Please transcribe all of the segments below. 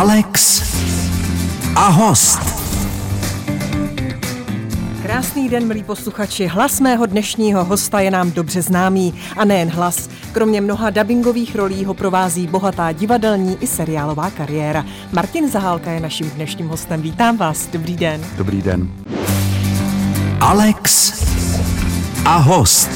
Alex a host. Krásný den, milí posluchači. Hlas mého dnešního hosta je nám dobře známý. A nejen hlas. Kromě mnoha dubbingových rolí ho provází bohatá divadelní i seriálová kariéra. Martin Zahálka je naším dnešním hostem. Vítám vás. Dobrý den. Dobrý den. Alex a host.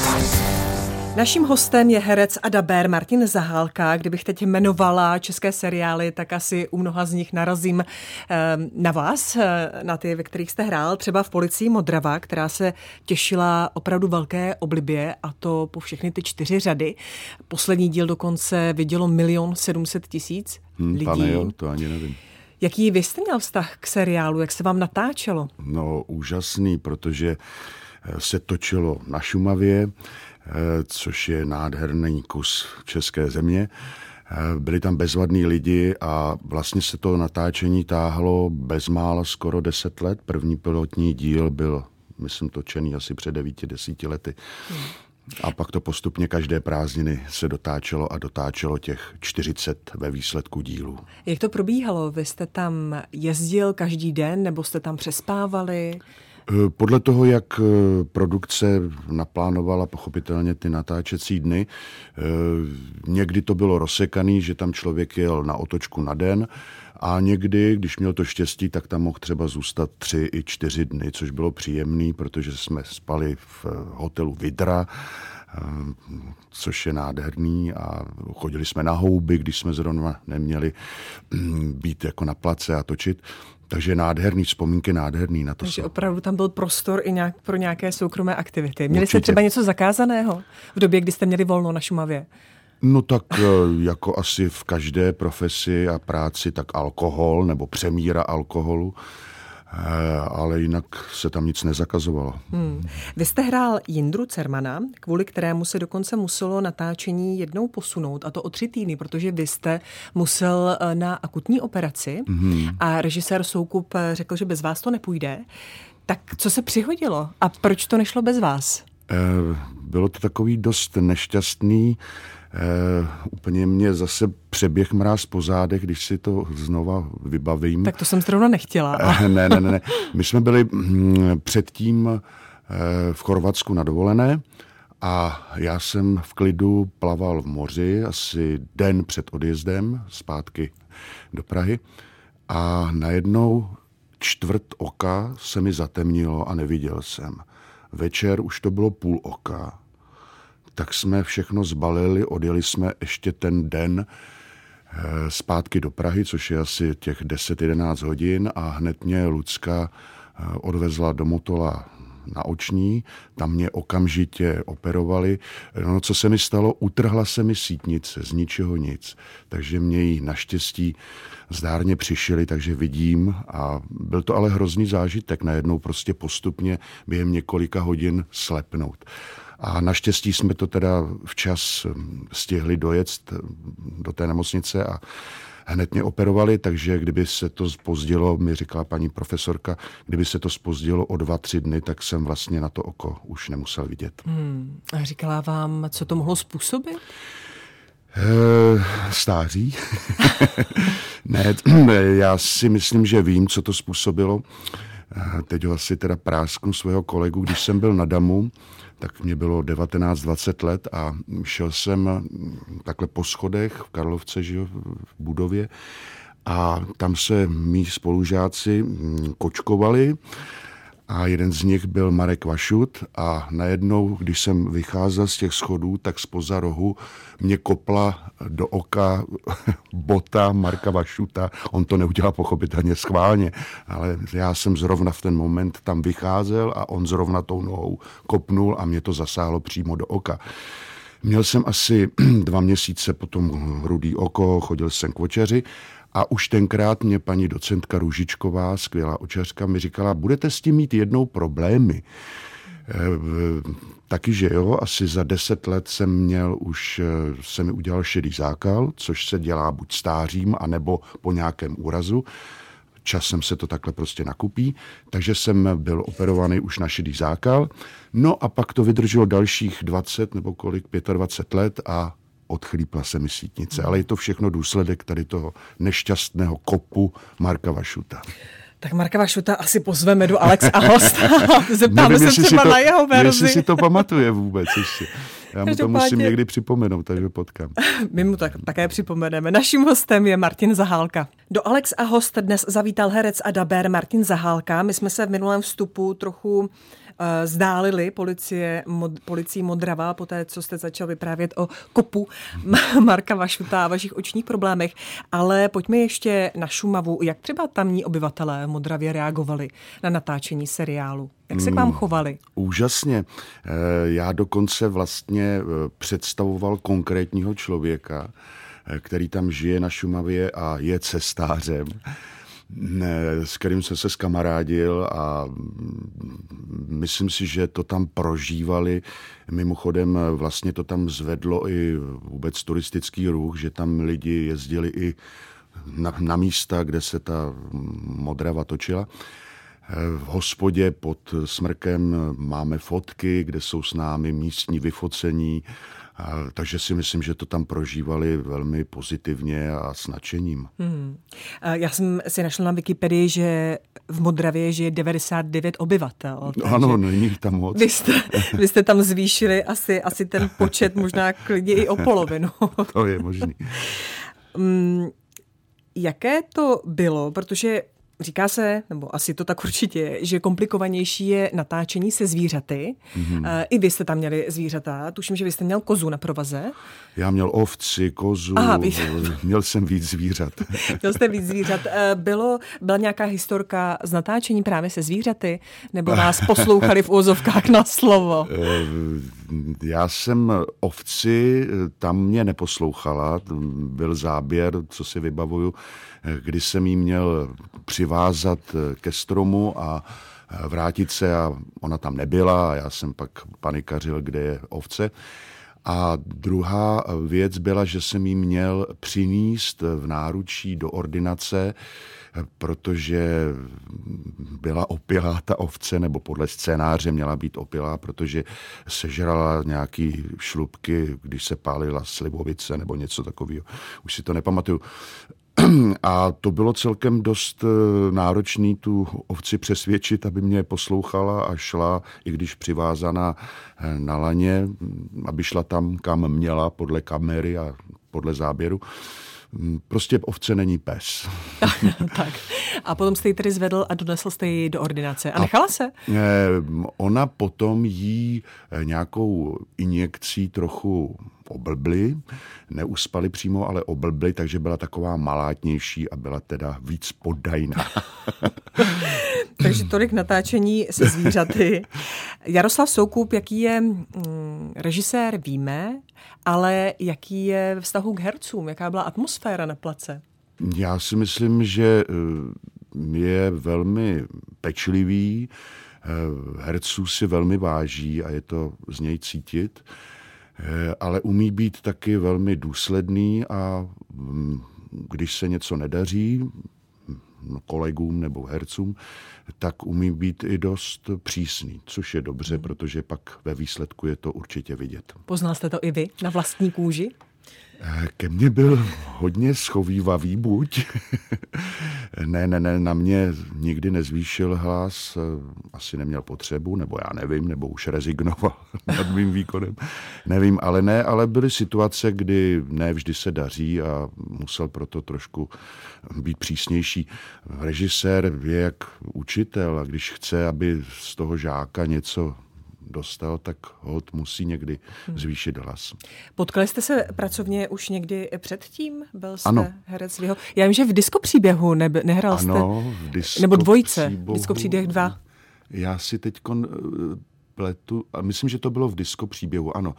Naším hostem je herec a dabér Martin Zahálka. Kdybych teď jmenovala české seriály, tak asi u mnoha z nich narazím ehm, na vás, eh, na ty, ve kterých jste hrál, třeba v Policii Modrava, která se těšila opravdu velké oblibě a to po všechny ty čtyři řady. Poslední díl dokonce vidělo milion sedmset tisíc Hm, lidí. pane jo, to ani nevím. Jaký vy jste měl vztah k seriálu, jak se vám natáčelo? No úžasný, protože eh, se točilo na Šumavě, eh, což je nádherný kus české země. Eh, Byli tam bezvadní lidi a vlastně se to natáčení táhlo bezmála skoro 10 let. První pilotní díl byl, myslím, točený asi před 9-10 lety. A pak to postupně každé prázdniny se dotáčelo a dotáčelo těch 40 ve výsledku dílů. Jak to probíhalo? Vy jste tam jezdil každý den nebo jste tam přespávali? Eh, Podle toho, jak eh, produkce naplánovala pochopitelně ty natáčecí dny, eh, někdy to bylo rozsekaný, že tam člověk jel na otočku na den a někdy, když měl to štěstí, tak tam mohl třeba zůstat tři i čtyři dny, což bylo příjemný, protože jsme spali v hotelu Vidra, což je nádherný a chodili jsme na houby, když jsme zrovna neměli mm, být jako na place a točit. Takže nádherný, vzpomínky nádherný na to. Takže jsou. opravdu tam byl prostor i nějak pro nějaké soukromé aktivity. Měli jste Určitě. třeba něco zakázaného v době, kdy jste měli volno na Šumavě? No tak eh, jako asi v každé profesi a práci, tak alkohol nebo přemíra alkoholu, ale jinak se tam nic nezakazovalo. Hmm. Vy jste hrál Jindru Cermana, kvůli kterému se dokonce muselo natáčení jednou posunout, a to o tři týdny, protože vy jste musel eh, na akutní operaci Mhm. a režisér Soukup eh, řekl, že bez vás to nepůjde. Tak co se přihodilo a proč to nešlo bez vás? Eh, Bylo to takový dost nešťastný. Eh, Úplně mě zase přeběh mráz po zádech, když si to znova vybavím. Tak to jsem zrovna nechtěla. Eh, ne, ne, ne, ne. My jsme byli mm, předtím eh, v Chorvatsku na dovolené a já jsem v klidu plaval v moři asi den před odjezdem zpátky do Prahy a najednou čtvrt oka se mi zatemnilo a neviděl jsem. Večer už to bylo půl oka. Tak jsme všechno zbalili, odjeli jsme ještě ten den eh, zpátky do Prahy, což je asi těch 10-11 hodin a hned mě Lucka eh, odvezla do Motola na oční, tam mě okamžitě operovali. No, co se mi stalo, utrhla se mi sítnice, z ničeho nic. Takže mě ji naštěstí zdárně přišili, takže vidím a byl to ale hrozný zážitek, najednou prostě postupně během několika hodin slepnout. A naštěstí jsme to teda včas hm, stihli dojet hm, do té nemocnice a hned mě operovali, takže kdyby se to spozdilo, mi říkala paní profesorka, kdyby se to spozdilo o dva, tři dny, tak jsem vlastně na to oko už nemusel vidět. Hmm. A říkala vám, co to mohlo způsobit? Eh, Stáří? ne, já si myslím, že vím, co to způsobilo. Eh, Teď ho asi teda prásknu svého kolegu, když jsem byl na Damu, tak mě bylo 19-20 let a šel jsem takhle po schodech v Karlovce, že v budově. A tam se mý spolužáci kočkovali a jeden z nich byl Marek Vašut a najednou, když jsem vycházel z těch schodů, tak spoza rohu mě kopla do oka bota Marka Vašuta. On to neudělal pochopitelně schválně, ale já jsem zrovna v ten moment tam vycházel a on zrovna tou nohou kopnul a mě to zasáhlo přímo do oka. Měl jsem asi dva měsíce potom rudý oko, chodil jsem k očeři a už tenkrát mě paní docentka Růžičková, skvělá očařka, mi říkala, budete s tím mít jednou problémy. Eh, Taky, že jo, asi za deset let jsem měl už, eh, se mi udělal šedý zákal, což se dělá buď stářím, anebo po nějakém úrazu. Časem se to takhle prostě nakupí, takže jsem byl operovaný už na šedý zákal. No a pak to vydrželo dalších 20 nebo kolik, 25 let a odchlípla se mi sítnice. Ale je to všechno důsledek tady toho nešťastného kopu Marka Vašuta. Tak Marka Vašuta asi pozveme do Alex a host. Zeptáme Nevím, se třeba to, na jeho verzi. Jestli si to pamatuje vůbec ještě. Já mu to musím někdy připomenout, takže potkám. My mu tak, také připomeneme. Naším hostem je Martin Zahálka. Do Alex a host dnes zavítal herec a daber Martin Zahálka. My jsme se v minulém vstupu trochu Eh, zdálili policie, mod, policii Modrava, po té, co jste začal vyprávět o kopu Marka Vašuta a vašich očních problémech. Ale pojďme ještě na Šumavu. Jak třeba tamní obyvatelé v Modravě reagovali na natáčení seriálu? Jak se k vám hmm, chovali? Úžasně. Eh, já dokonce vlastně eh, představoval konkrétního člověka, který tam žije na Šumavě a je cestářem s kterým jsem se skamarádil a myslím si, že to tam prožívali. Mimochodem vlastně to tam zvedlo i vůbec turistický ruch, že tam lidi jezdili i na, na místa, kde se ta Modrava točila. V hospodě pod Smrkem máme fotky, kde jsou s námi místní vyfocení takže si myslím, že to tam prožívali velmi pozitivně a s nadšením. Hmm. Já jsem si našla na Wikipedii, že v Modravě žije 99 obyvatel. Ano, není tam moc. Vy jste, vy jste tam zvýšili asi, asi ten počet možná klidně i o polovinu. to je možný. Hmm, jaké to bylo, protože Říká se, nebo asi to tak určitě, že komplikovanější je natáčení se zvířaty. Mm-hmm. I vy jste tam měli zvířata. Tuším, že vy jste měl kozu na provaze. Já měl ovci, kozu, Aha, vy... měl jsem víc zvířat. měl jste víc zvířat. Eh, bylo, byla nějaká historka z natáčení právě se zvířaty? Nebo vás poslouchali v úzovkách na slovo? Eh, já jsem ovci, tam mě neposlouchala. Byl záběr, co si vybavuju, kdy jsem jí měl přivázat ke stromu a vrátit se a ona tam nebyla a já jsem pak panikařil, kde je ovce. A druhá věc byla, že jsem jí měl přinést v náručí do ordinace, protože byla opilá ta ovce, nebo podle scénáře měla být opilá, protože sežrala nějaký šlubky, když se pálila slivovice nebo něco takového. Už si to nepamatuju. A to bylo celkem dost eh, náročný tu ovci přesvědčit, aby mě poslouchala a šla, i když přivázaná eh, na laně, aby šla tam, kam měla, podle kamery a podle záběru. Mm, prostě ovce není pes. tak. A potom jste ji tedy zvedl a donesl jste ji do ordinace. A nechala se? A, eh, ona potom jí nějakou injekcí trochu oblbli, neuspali přímo, ale oblbli, takže byla taková malátnější a byla teda víc poddajná. takže tolik natáčení se zvířaty. Jaroslav Soukup, jaký je mm, režisér, víme, ale jaký je vztahu k hercům, jaká byla atmosféra na place? Já si myslím, že eh, je velmi pečlivý, eh, herců si velmi váží a je to z něj cítit. Eh, ale umí být taky velmi důsledný a mm, když se něco nedaří kolegům nebo hercům, tak umí být i dost přísný, což je dobře, hmm. protože pak ve výsledku je to určitě vidět. Poznal jste to i vy na vlastní kůži? Ke mně byl hodně schovývavý buď. ne, ne, ne, na mě nikdy nezvýšil hlas, asi neměl potřebu, nebo já nevím, nebo už rezignoval nad mým výkonem. Nevím, ale ne, ale byly situace, kdy ne vždy se daří a musel proto trošku být přísnější. Režisér je jak učitel a když chce, aby z toho žáka něco dostal, tak hod musí někdy hmm. zvýšit hlas. Potkali jste se pracovně už někdy předtím? Byl jste ano. herec svého? Já vím, že v disko příběhu nebe, nehrál ano, jste. V disko nebo dvojce. Příběhu, disko příběh dva. Já si teď eh, pletu, a myslím, že to bylo v disko příběhu, ano.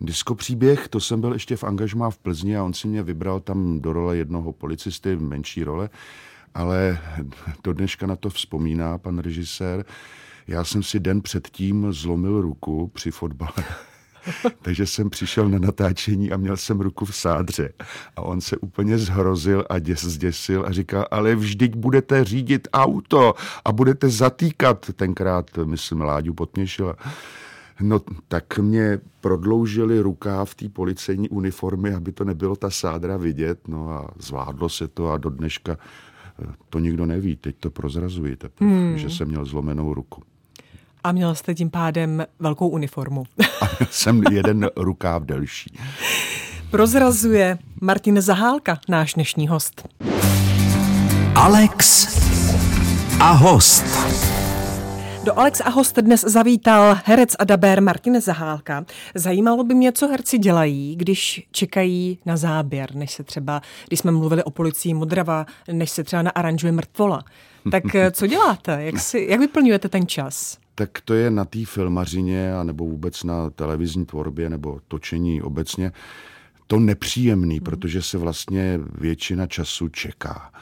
Disko příběh, to jsem byl ještě v angažmá v Plzni a on si mě vybral tam do role jednoho policisty, menší role, ale do dneška na to vzpomíná pan režisér, já jsem si den předtím zlomil ruku při fotbale. Takže jsem přišel na natáčení a měl jsem ruku v sádře. A on se úplně zhrozil a děs, zděsil a říkal, ale vždyť budete řídit auto a budete zatýkat. Tenkrát, myslím, Láďu Potměšila No, tak mě prodloužili rukáv té policejní uniformy, aby to nebylo ta sádra vidět, no a zvládlo se to a do dneška eh, to nikdo neví, teď to prozrazuji teprve, hmm. že jsem měl zlomenou ruku. A měl jste tím pádem velkou uniformu. A jsem jeden rukáv delší. Prozrazuje Martin Zahálka, náš dnešní host. Alex a host. Do Alex a host dnes zavítal herec a dabér Martin Zahálka. Zajímalo by mě, co herci dělají, když čekají na záběr, než se třeba, když jsme mluvili o policii Modrava, než se třeba naaranžuje mrtvola. Tak co děláte? Jak, si, jak vyplňujete ten čas? Tak to je na té filmařině, nebo vůbec na televizní tvorbě, nebo točení obecně, to nepříjemný, protože se vlastně většina času čeká.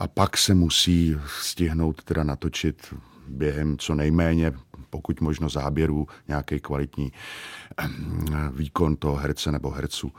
A pak se musí stihnout teda natočit během co nejméně, pokud možno záběrů, nějaký kvalitní výkon toho herce nebo herců.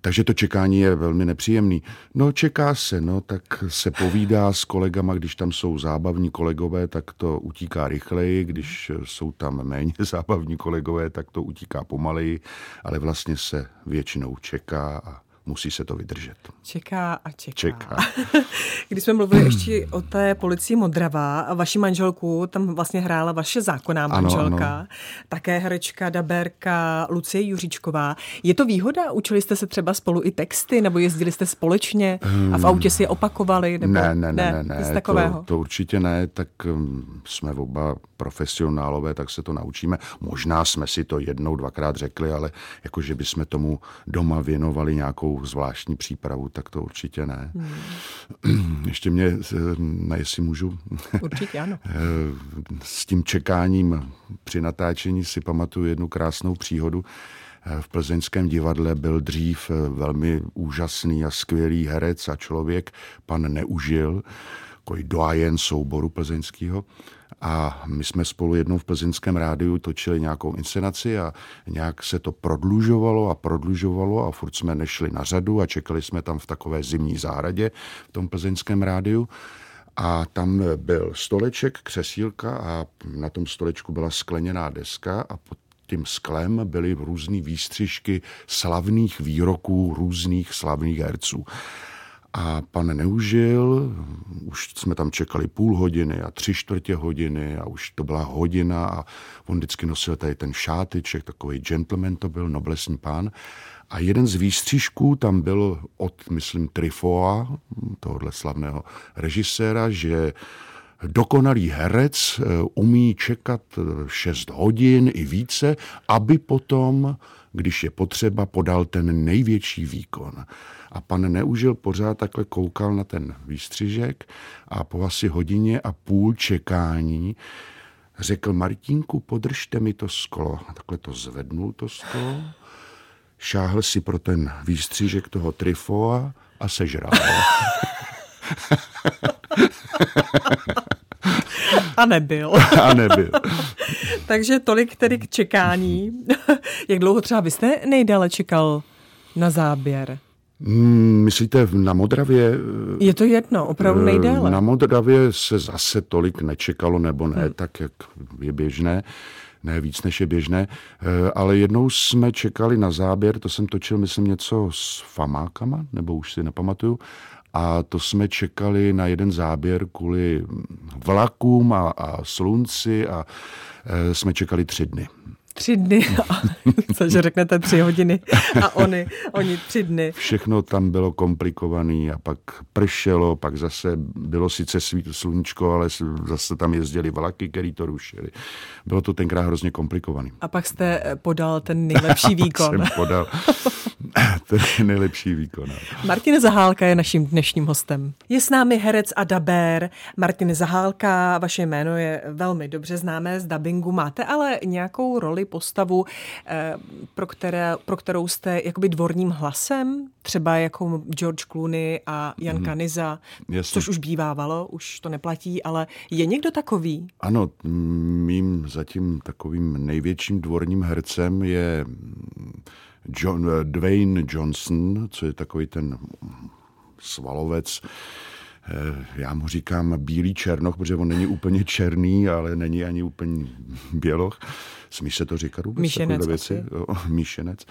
Takže to čekání je velmi nepříjemný. No čeká se, no tak se povídá s kolegama, když tam jsou zábavní kolegové, tak to utíká rychleji, když jsou tam méně zábavní kolegové, tak to utíká pomaleji, ale vlastně se většinou čeká a musí se to vydržet. Čeká a čeká. Čeká. Když jsme mluvili ještě o té policii Modrava a vaši manželku, tam vlastně hrála vaše zákonná manželka, ano, ano. také herečka, daberka Lucie Juříčková. Je to výhoda? Učili jste se třeba spolu i texty, nebo jezdili jste společně a v autě si je opakovali? Nebo... Ne, ne, ne, ne, ne, ne to, to určitě ne, tak um, jsme oba profesionálové, tak se to naučíme. Možná jsme si to jednou, dvakrát řekli, ale jakože bychom tomu doma věnovali nějakou zvláštní přípravu, tak to určitě ne. Hmm. Ještě mě, eh, jestli můžu. Určitě ano. Eh, s tím čekáním při natáčení si pamatuju jednu krásnou příhodu. Eh, v plzeňském divadle byl dřív velmi úžasný a skvělý herec a člověk, pan Neužil, takový doajen souboru plzeňského. A my jsme spolu jednou v plzeňském rádiu točili nějakou inscenaci a nějak se to prodlužovalo a prodlužovalo a furt jsme nešli na řadu a čekali jsme tam v takové zimní zahradě v tom plzeňském rádiu. A tam byl stoleček, křesílka a na tom stolečku byla skleněná deska a pod tím sklem byly různé výstřižky slavných výroků různých slavných herců. A pan neužil, už jsme tam čekali půl hodiny a tři čtvrtě hodiny a už to byla hodina a on vždycky nosil tady ten šátyček, takový gentleman to byl, noblesní pán. A jeden z výstřižků tam byl od, myslím, Trifoa, tohohle slavného režiséra, že dokonalý herec eh, umí čekat 6 hodin i více, aby potom, když je potřeba, podal ten největší výkon. A pan Neužil pořád takhle koukal na ten výstřižek a po asi hodině a půl čekání řekl Martínku, podržte mi to sklo. A takhle to zvednul to sklo, šáhl si pro ten výstřižek toho trifoa a sežral. A nebyl. A nebyl. Takže tolik tedy k čekání. Jak dlouho třeba byste nejdále čekal na záběr? Hmm, myslíte na Modravě? Je to jedno, opravdu eh, nejdéle. Na Modravě se zase tolik nečekalo, nebo ne, hmm. tak jak je běžné ne víc, než je běžné, eh, ale jednou jsme čekali na záběr, to jsem točil, myslím, něco s famákama, nebo už si nepamatuju, a to jsme čekali na jeden záběr kvůli vlakům a, a slunci a jsme čekali tři dny tři dny, cože řeknete tři hodiny a oni, oni tři dny. Všechno tam bylo komplikované a pak pršelo, pak zase bylo sice svít sluníčko, ale zase tam jezdili vlaky, který to rušili. Bylo to tenkrát hrozně komplikované. A pak jste eh, podal ten nejlepší výkon. jsem podal ten nejlepší výkon. Martin Zahálka je naším dnešním hostem. Je s námi herec a dabér Martin Zahálka. Vaše jméno je velmi dobře známé z dabingu. Máte ale nějakou roli roli, postavu, eh, pro, které, pro kterou jste jakoby dvorním hlasem, třeba jako George Clooney a Jan mm. Kaniza, Jasně. což už bývávalo, už to neplatí, ale je někdo takový? Ano, mým zatím takovým největším dvorním hercem je John, Dwayne Johnson, co je takový ten svalovec, já mu říkám bílý černoch, protože on není úplně černý, ale není ani úplně běloch. Smí se to říkat vůbec? Míšenec věci? Jo, míšenec.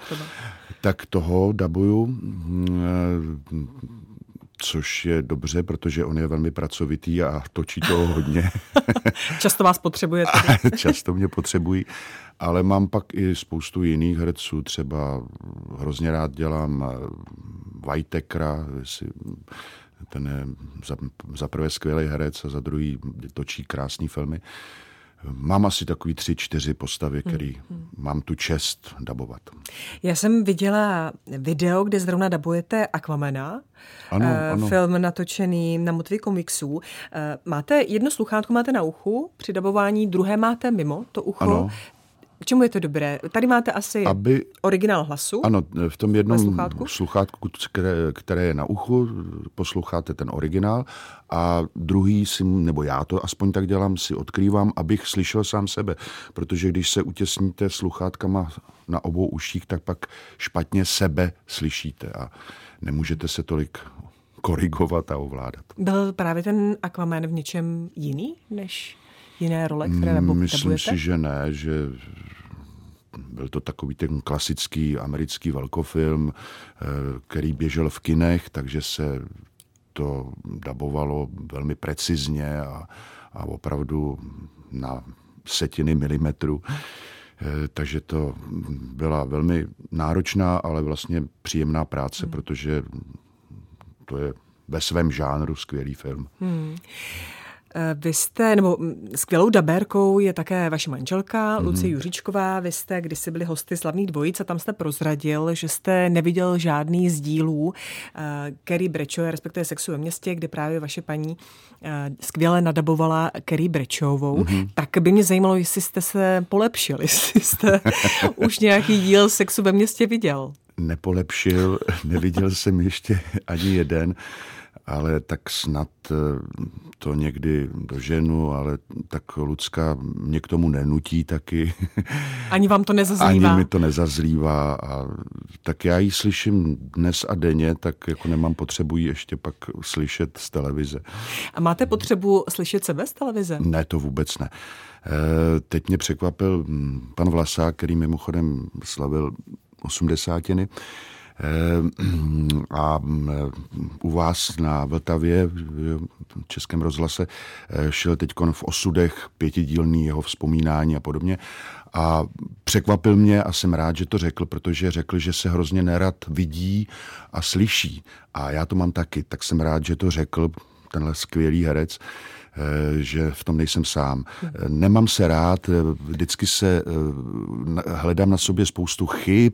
Tak toho dabuju, mm, což je dobře, protože on je velmi pracovitý a točí toho hodně. Často vás potřebuje. Často mě potřebují, ale mám pak i spoustu jiných herců, třeba hrozně rád dělám Whitekera, ten je za, za prvé skvělý herec a za druhý točí krásné filmy. Mám asi takový tři, čtyři postavy, hmm, který hmm. mám tu čest dabovat. Já jsem viděla video, kde zrovna dabujete Aquamana, ano, uh, ano. film natočený na motivy komiksů. Uh, máte jedno sluchátko máte na uchu při dabování, druhé máte mimo to ucho. Ano. K čemu je to dobré? Tady máte asi Aby, originál hlasu. Ano, v tom jednom sluchátku, sluchátku které, které je na uchu, posloucháte ten originál a druhý si, nebo já to aspoň tak dělám, si odkrývám, abych slyšel sám sebe. Protože když se utěsníte sluchátkama na obou uších, tak pak špatně sebe slyšíte a nemůžete se tolik korigovat a ovládat. Byl právě ten Aquaman v něčem jiný než jiné role, které nebo Myslím si, že ne, že byl to takový ten klasický americký velkofilm, eh, který běžel v kinech, takže se to dabovalo velmi precizně a, a opravdu na setiny milimetru. Eh, takže to byla velmi náročná, ale vlastně příjemná práce, hmm. protože to je ve svém žánru skvělý film. Hmm. Eh, vy jste, nebo mm, skvělou dabérkou je také vaše manželka mm-hmm. Lucie Juříčková. Vy jste kdysi byli hosty slavných dvojic a tam jste prozradil, že jste neviděl žádný z dílů uh, Kerry Brečové, respektive Sexu ve městě, kde právě vaše paní uh, skvěle nadabovala Kerry Brečovou. Mm-hmm. Tak by mě zajímalo, jestli jste se polepšili, jestli jste už nějaký díl Sexu ve městě viděl. Nepolepšil, neviděl jsem ještě ani jeden ale tak snad eh, to někdy doženu, ale tak Lucka mě k tomu nenutí taky. Ani vám to nezazlívá? Ani mi to nezazlívá. A tak já ji slyším dnes a denně, tak jako nemám potřebu ji ještě pak slyšet z televize. A máte potřebu slyšet sebe z televize? Ne, to vůbec ne. Eh, teď mě překvapil hm, pan Vlasák, který mimochodem slavil osmdesátiny, a eh, u vás na Vltavě v Českém rozhlase eh, šel teď v osudech pětidílný jeho vzpomínání a podobně. A překvapil mě a jsem rád, že to řekl, protože řekl, že se hrozně nerad vidí a slyší. A já to mám taky, tak jsem rád, že to řekl tenhle skvělý herec. Eh, že v tom nejsem sám. Nemám se rád, eh, vždycky se eh, hledám na sobě spoustu chyb,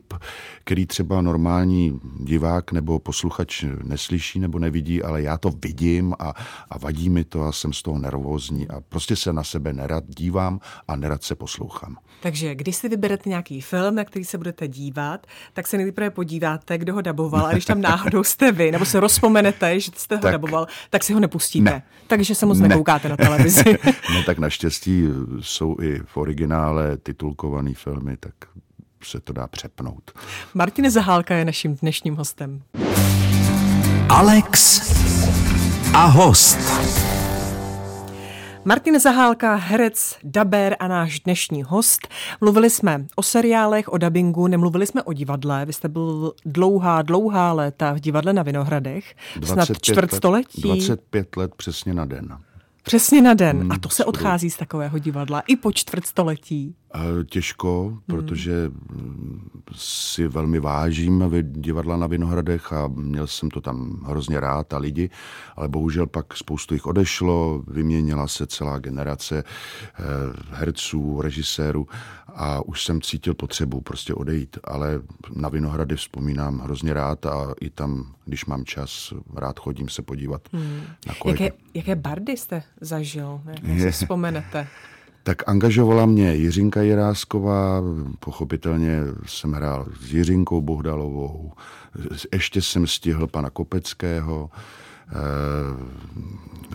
který třeba normální divák nebo posluchač neslyší nebo nevidí, ale já to vidím a, a vadí mi to a jsem z toho nervózní a prostě se na sebe nerad dívám a nerad se poslouchám. Takže když si vyberete nějaký film, na který se budete dívat, tak se nejprve podíváte, kdo ho daboval a když tam náhodou jste vy, nebo se rozpomenete, že jste ho tak, daboval, tak si ho nepustíte. Ne. Takže se moc ne. Nekoukáte na televizi. no tak naštěstí jsou i v originále titulkované filmy, tak se to dá přepnout. Martin Zahálka je naším dnešním hostem. Alex a host. Martin Zahálka, herec, daber a náš dnešní host. Mluvili jsme o seriálech, o dabingu, nemluvili jsme o divadle. Vy jste byl dlouhá, dlouhá léta v divadle na Vinohradech. Snad čtvrtstoletí. 25 let přesně na den. Přesně na den. Hmm, a to se odchází z takového divadla i po čtvrtstoletí. Těžko, protože si velmi vážím divadla na Vinohradech a měl jsem to tam hrozně rád a lidi, ale bohužel pak spoustu jich odešlo, vyměnila se celá generace eh, herců, režisérů a už jsem cítil potřebu prostě odejít, ale na Vinohrady vzpomínám hrozně rád a i tam, když mám čas, rád chodím se podívat hmm. na kolik. Jaké, jaké bardy jste zažil, jak si vzpomenete? Tak angažovala mě Jiřinka Jirásková, pochopitelně jsem hrál s Jiřinkou Bohdalovou, ještě jsem stihl pana Kopeckého, eh,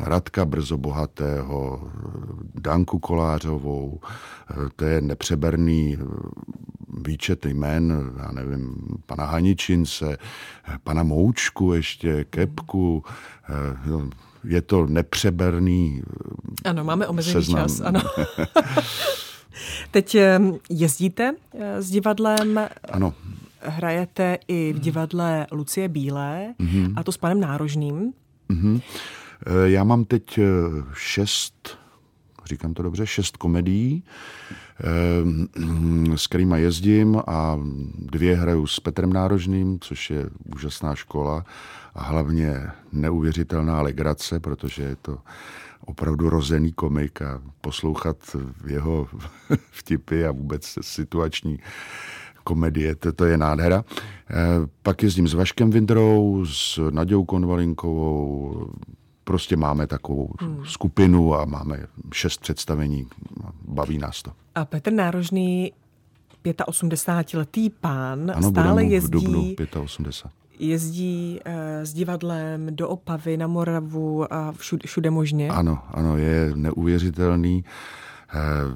Radka Brzo Bohatého, Danku Kolářovou, eh, to je nepřeberný výčet jmén, já nevím, pana Haničince, pana Moučku ještě, Kepku, eh, je to nepřeberný Ano, máme omezený seznam. čas, ano. Teď eh, jezdíte eh, s divadlem, Ano, hrajete i v divadle Lucie Bílé, mm-hmm. a to s panem Nárožným. Mhm. Eh, Já mám teď eh, šest, říkám to dobře, šest komedií, eh, s kterými jezdím a dvě hraju s Petrem Nárožným, což je úžasná škola a hlavně neuvěřitelná legrace, protože je to opravdu rozený komik a poslouchat jeho vtipy a vůbec situační komedie, to, to je nádhera. Eh, Pak jezdím s Vaškem Vindrou, s Nadějou Konvalinkovou, prostě máme takovou hmm. skupinu a máme šest představení, baví nás to. A Petr Nárožný, 85-letý pán, Ano, stále mu v jezdí, dubnu 85. jezdí uh, s divadlem do Opavy, na Moravu a všude, všude možně. Ano, ano, je neuvěřitelný. Eh,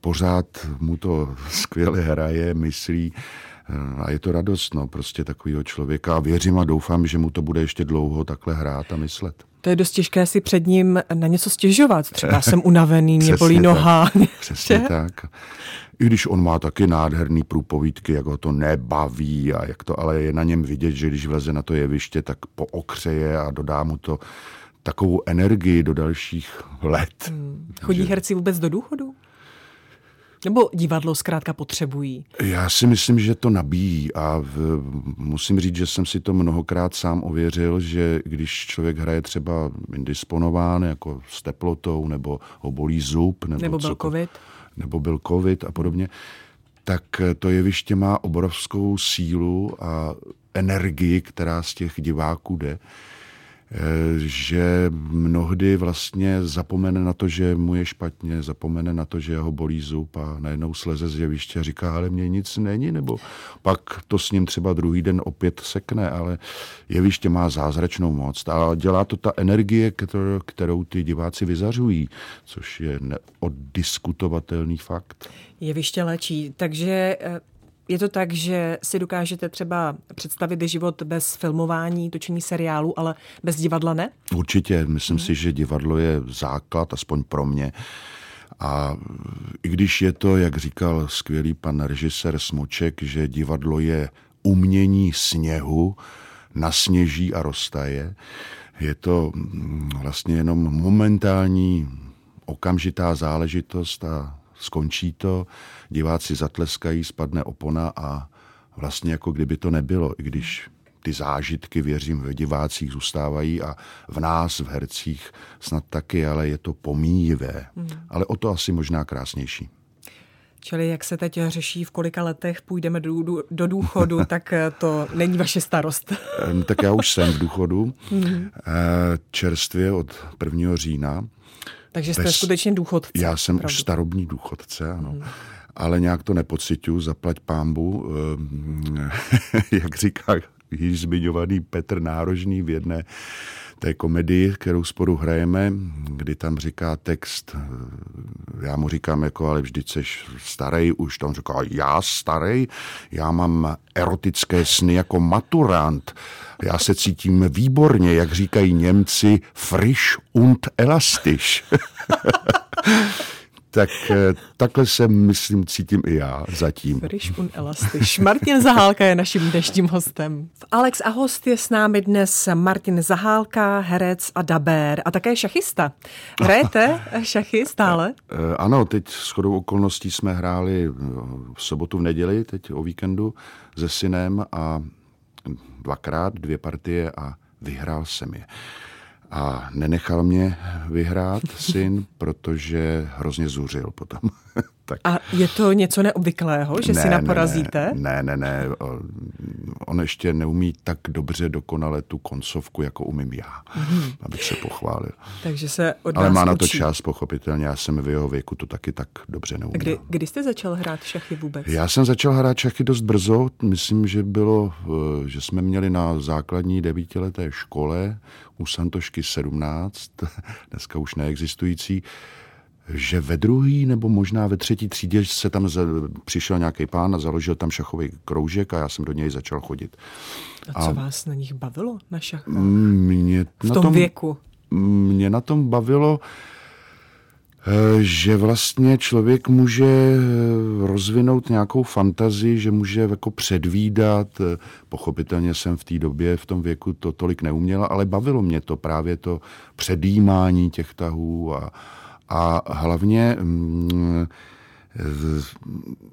Pořád mu to skvěle hraje, myslí eh, a je to radost, no, prostě takového člověka. A věřím a doufám, že mu to bude ještě dlouho takhle hrát a myslet. To je dost těžké si před ním na něco stěžovat. Třeba jsem unavený, mě bolí tak. noha. Přesně tak. I když on má taky nádherný průpovídky, jak ho to nebaví a jak to, ale je na něm vidět, že když vleze na to jeviště, tak pookřeje a dodá mu to takovou energii do dalších let. Chodí herci vůbec do důchodu? Nebo divadlo zkrátka potřebují? Já si myslím, že to nabíjí a v, musím říct, že jsem si to mnohokrát sám ověřil, že když člověk hraje třeba indisponován, jako s teplotou, nebo ho bolí zub, nebo, Nebo byl cokoliv, covid? nebo byl covid a podobně, tak to jeviště má obrovskou sílu a energii, která z těch diváků jde, že mnohdy vlastně zapomene na to, že mu je špatně, zapomene na to, že ho bolí zub a najednou sleze z jeviště a říká, ale mně nic není, nebo pak to s ním třeba druhý den opět sekne, ale jeviště má zázračnou moc a dělá to ta energie, kterou, kterou ty diváci vyzařují, což je neoddiskutovatelný fakt. Jeviště léčí. Takže eh, je to tak, že si dokážete třeba představit život bez filmování, točení seriálu, ale bez divadla ne? Určitě, myslím si, že divadlo je základ, aspoň pro mě. A i když je to, jak říkal skvělý pan režisér Smoček, že divadlo je umění sněhu, nasněží a roztaje, je to mm, vlastně jenom momentální okamžitá záležitost a skončí to, diváci zatleskají, spadne opona a vlastně jako kdyby to nebylo, i když ty zážitky, věřím, v divácích zůstávají a v nás, v hercích snad taky, ale je to pomíjivé. Hmm. Ale o to asi možná krásnější. Čili jak se teď řeší, v kolika letech půjdeme do, do, do důchodu, tak eh, to není vaše starost. Tak já už jsem v důchodu, eh, čerstvě od 1. října. Takže jste Bez- skutečně důchodce. Já jsem opravdu. už starobní důchodce, ano. Ale nějak to nepocituju, zaplať pámbu. Ehm, Jak říká již zmiňovaný Petr Nárožný v jedné té komedii, kterou sporu hrajeme, kdy tam říká text, já mu říkám jako, ale vždyť seš starý už, tam říká, já starý, já mám erotické sny jako maturant, já se cítím výborně, jak říkají Němci, frisch und elastisch. tak eh, takhle se, myslím, cítím i já zatím. Frisch und elastisch. Martin Zahálka je naším dnešním hostem. Alex a host je s námi dnes Martin Zahálka, herec a dabér a také šachista. Hrajete šachy stále? Eh, Ano, teď s chodou okolností jsme hráli eh, v sobotu, v neděli, teď o víkendu se synem a dvakrát, dvě partie a vyhrál jsem je. A nenechal mě vyhrát syn, protože hrozně zuřil potom. tak A je to něco neobvyklého, že si naporazíte? Ne, ne, ne. o- On ještě neumí tak dobře dokonale tu koncovku, jako umím já, abych se pochválil. Takže se od Ale má na to učí. čas, pochopitelně. Já jsem v jeho věku to taky tak dobře neuměl. Kdy, kdy jste začal hrát šachy vůbec? Já jsem začal hrát šachy dost brzo, myslím, že bylo, eh, že jsme měli na základní devítileté škole u Santošky 17, dneska už neexistující, že ve druhý nebo možná ve třetí třídě se tam za, přišel nějaký pán a založil tam šachový kroužek a já jsem do něj začal chodit. A co a vás na nich bavilo, na šachách? Mě v tom, tom věku? Mě na tom bavilo, eh, že vlastně člověk může eh, rozvinout nějakou fantazii, že může jako předvídat. Eh, pochopitelně jsem v té době, v tom věku to tolik neuměla, ale bavilo mě to právě to předjímání těch tahů a, a hlavně mm,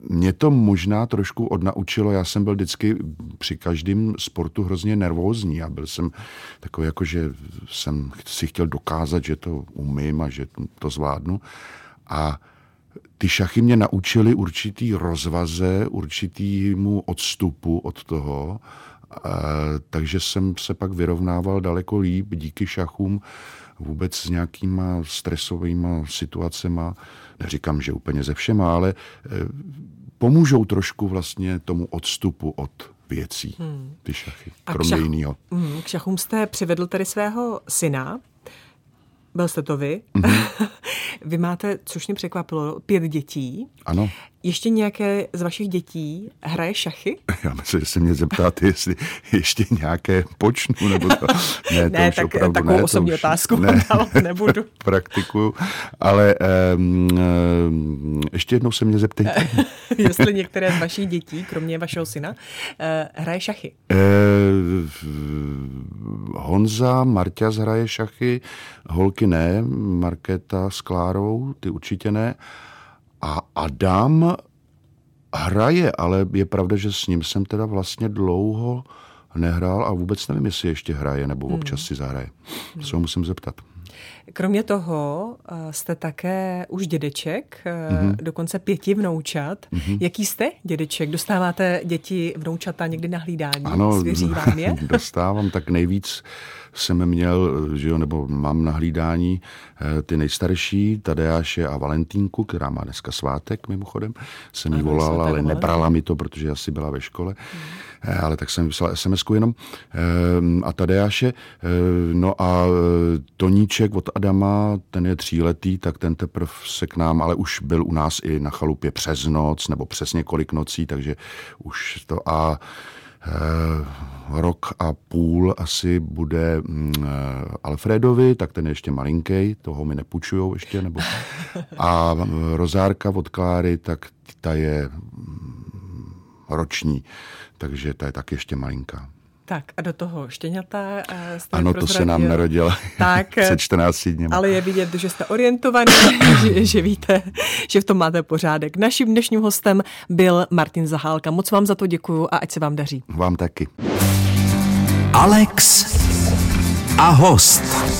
mě to možná trošku odnaučilo, já jsem byl vždycky při každém sportu hrozně nervózní. A byl jsem takový jako, že jsem si chtěl dokázat, že to umím a že to zvládnu. A ty šachy mě naučily určitý rozvaze, určitýmu odstupu od toho, takže jsem se pak vyrovnával daleko líp díky šachům vůbec s nějakýma stresovými situacemi. Neříkám, že úplně ze všema, ale eh, pomůžou trošku vlastně tomu odstupu od věcí, hmm. ty šachy, kromě jiného. Hmm, k šachům jste přivedl tedy svého syna, byl jste to vy. Mm-hmm. vy máte, což mě překvapilo, pět dětí. Ano. Ještě nějaké z vašich dětí hraje šachy? Já myslím, že se mě zeptáte, jestli ještě nějaké počnu, nebo to. Ne, to ne už tak, opravdu takovou ne, osobní už, otázku ne, nebudu. praktikuju, ale um, um, ještě jednou se mě zeptejte. jestli některé z vašich dětí, kromě vašeho syna, uh, hraje šachy? Uh, Honza, Marťas hraje šachy, holky ne, Markéta s Klárou, ty určitě ne. A Adam hraje, ale je pravda, že s ním jsem teda vlastně dlouho nehrál a vůbec nevím, jestli ještě hraje nebo hmm. občas si zahraje. Hmm. Se ho musím zeptat. Kromě toho eh, jste také už dědeček, mm-hmm. dokonce pěti vnoučat. Mm-hmm. Jaký jste dědeček? Dostáváte děti, vnoučata někdy na hlídání? Ano, Svěří vám je? dostávám, tak nejvíc jsem měl, že jo, nebo mám na hlídání eh, ty nejstarší, Tadeáše a Valentínku, která má dneska svátek mimochodem. Jsem jí volal, ale nebrala mi to, protože asi byla ve škole. Hmm. Ale tak jsem vyslal sms jenom. A Tadeáše, no a Toníček od Adama, ten je tříletý, tak ten teprve se k nám, ale už byl u nás i na chalupě přes noc, nebo přes několik nocí, takže už to a Eh, rok a půl asi bude mm, eh, Alfredovi, tak ten je ještě malinký, toho mi nepůjčujou ještě, nebo a eh, Rozárka od Kláry, tak ta je mm, roční, takže ta je tak ještě malinká. Tak a do toho štěňata jste Ano, to se nám narodila tak, před 14 dní. Ale je vidět, že jste orientovaný, že, že víte, že v tom máte pořádek. Naším dnešním hostem byl Martin Zahálka. Moc vám za to děkuju a ať se vám daří. Vám taky. Alex a host.